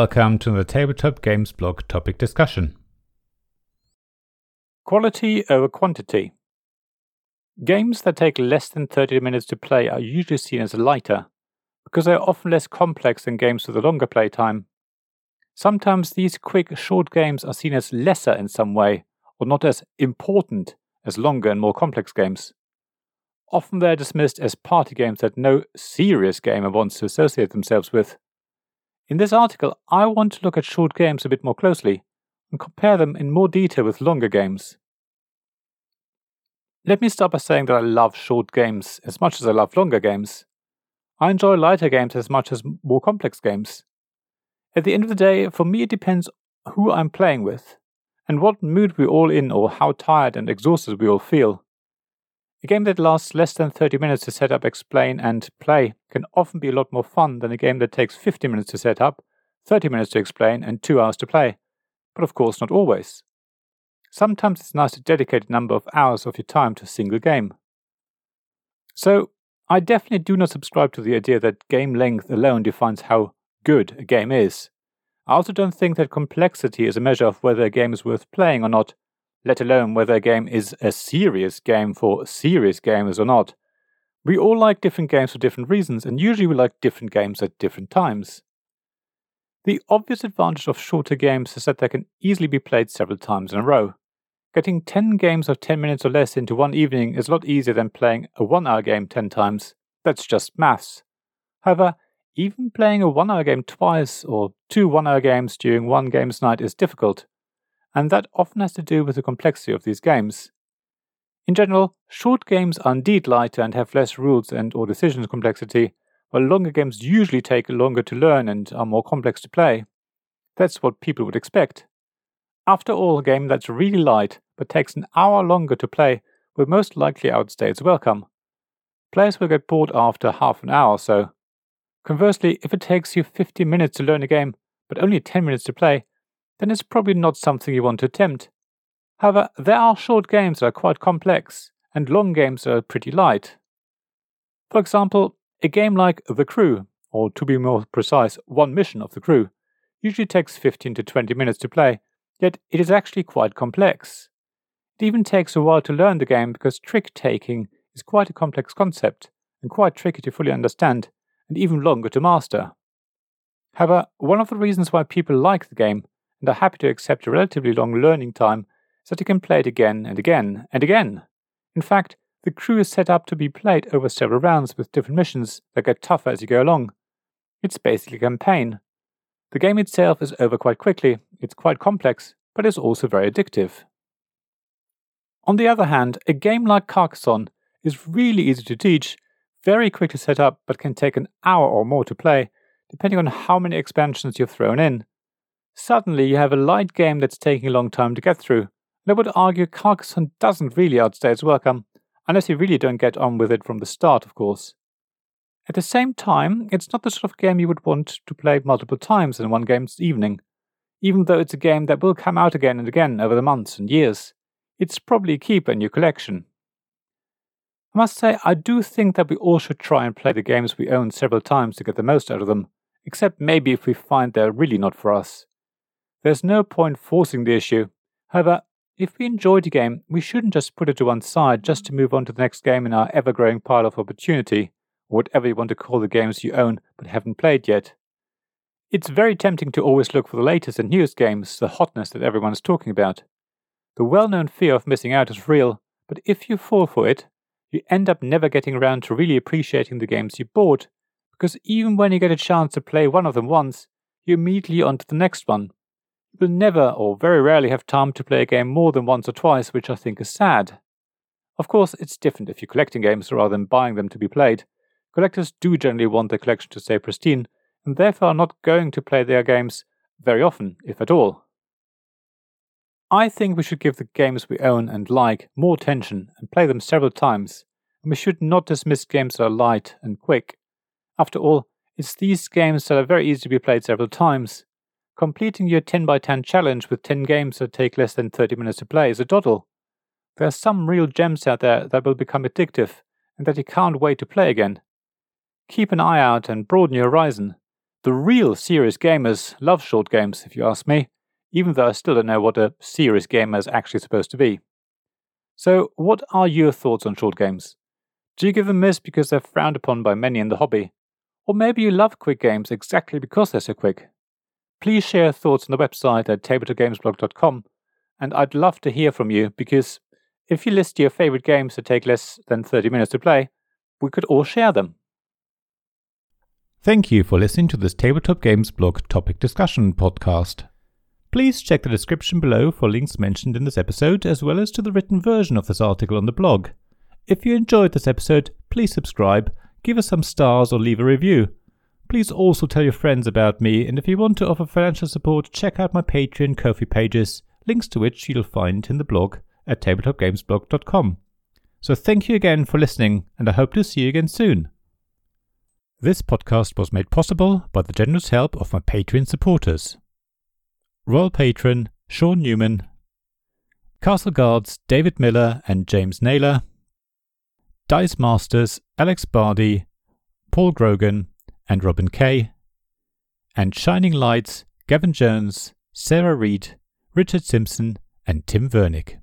welcome to the Tabletop Games blog topic discussion. Quality over quantity. Games that take less than 30 minutes to play are usually seen as lighter, because they are often less complex than games with a longer playtime. Sometimes these quick, short games are seen as lesser in some way, or not as important as longer and more complex games. Often they are dismissed as party games that no serious gamer wants to associate themselves with. In this article, I want to look at short games a bit more closely and compare them in more detail with longer games. Let me start by saying that I love short games as much as I love longer games. I enjoy lighter games as much as more complex games. At the end of the day, for me, it depends who I'm playing with and what mood we're all in or how tired and exhausted we all feel. A game that lasts less than 30 minutes to set up, explain, and play can often be a lot more fun than a game that takes 50 minutes to set up, 30 minutes to explain, and 2 hours to play. But of course, not always. Sometimes it's nice to dedicate a number of hours of your time to a single game. So, I definitely do not subscribe to the idea that game length alone defines how good a game is. I also don't think that complexity is a measure of whether a game is worth playing or not, let alone whether a game is a serious game for serious gamers or not. We all like different games for different reasons, and usually we like different games at different times. The obvious advantage of shorter games is that they can easily be played several times in a row. Getting 10 games of 10 minutes or less into one evening is a lot easier than playing a 1 hour game 10 times. That's just maths. However, even playing a 1 hour game twice or two 1 hour games during one game's night is difficult, and that often has to do with the complexity of these games. In general, short games are indeed lighter and have less rules and or decisions complexity, while longer games usually take longer to learn and are more complex to play. That's what people would expect. After all, a game that's really light but takes an hour longer to play will most likely outstay its welcome. Players will get bored after half an hour or so. Conversely, if it takes you 50 minutes to learn a game but only 10 minutes to play, then it's probably not something you want to attempt. However, there are short games that are quite complex, and long games that are pretty light. For example, a game like The Crew, or to be more precise, One Mission of the Crew, usually takes 15 to 20 minutes to play, yet it is actually quite complex. It even takes a while to learn the game because trick taking is quite a complex concept and quite tricky to fully understand, and even longer to master. However, one of the reasons why people like the game and are happy to accept a relatively long learning time so that you can play it again and again and again. In fact, the crew is set up to be played over several rounds with different missions that get tougher as you go along. It's basically a campaign. The game itself is over quite quickly, it's quite complex, but it's also very addictive. On the other hand, a game like Carcassonne is really easy to teach, very quick to set up, but can take an hour or more to play, depending on how many expansions you've thrown in. Suddenly, you have a light game that's taking a long time to get through, and I would argue Carcassonne doesn't really outstay its welcome, um, unless you really don't get on with it from the start, of course. At the same time, it's not the sort of game you would want to play multiple times in one game's evening, even though it's a game that will come out again and again over the months and years. It's probably a keeper in your collection. I must say, I do think that we all should try and play the games we own several times to get the most out of them, except maybe if we find they're really not for us. There's no point forcing the issue. However, if we enjoyed a game, we shouldn't just put it to one side just to move on to the next game in our ever growing pile of opportunity, or whatever you want to call the games you own but haven't played yet. It's very tempting to always look for the latest and newest games, the hotness that everyone's talking about. The well known fear of missing out is real, but if you fall for it, you end up never getting around to really appreciating the games you bought, because even when you get a chance to play one of them once, you're immediately on to the next one. You will never or very rarely have time to play a game more than once or twice, which I think is sad. Of course, it's different if you're collecting games rather than buying them to be played. Collectors do generally want their collection to stay pristine, and therefore are not going to play their games very often, if at all. I think we should give the games we own and like more attention and play them several times, and we should not dismiss games that are light and quick. After all, it's these games that are very easy to be played several times. Completing your 10 by 10 challenge with 10 games that take less than 30 minutes to play is a doddle. There are some real gems out there that will become addictive and that you can't wait to play again. Keep an eye out and broaden your horizon. The real serious gamers love short games, if you ask me, even though I still don't know what a serious gamer is actually supposed to be. So, what are your thoughts on short games? Do you give them miss because they're frowned upon by many in the hobby? Or maybe you love quick games exactly because they're so quick? Please share your thoughts on the website at tabletopgamesblog.com, and I'd love to hear from you because if you list your favorite games that take less than 30 minutes to play, we could all share them. Thank you for listening to this Tabletop Games blog topic discussion podcast. Please check the description below for links mentioned in this episode, as well as to the written version of this article on the blog. If you enjoyed this episode, please subscribe, give us some stars, or leave a review. Please also tell your friends about me, and if you want to offer financial support, check out my Patreon Ko-fi pages, links to which you'll find in the blog at tabletopgamesblog.com. So thank you again for listening, and I hope to see you again soon. This podcast was made possible by the generous help of my Patreon supporters. Royal Patron Sean Newman, Castle Guards David Miller and James Naylor, Dice Masters Alex Bardi, Paul Grogan, and Robin Kay, and Shining Lights Gavin Jones, Sarah Reed, Richard Simpson, and Tim Vernick.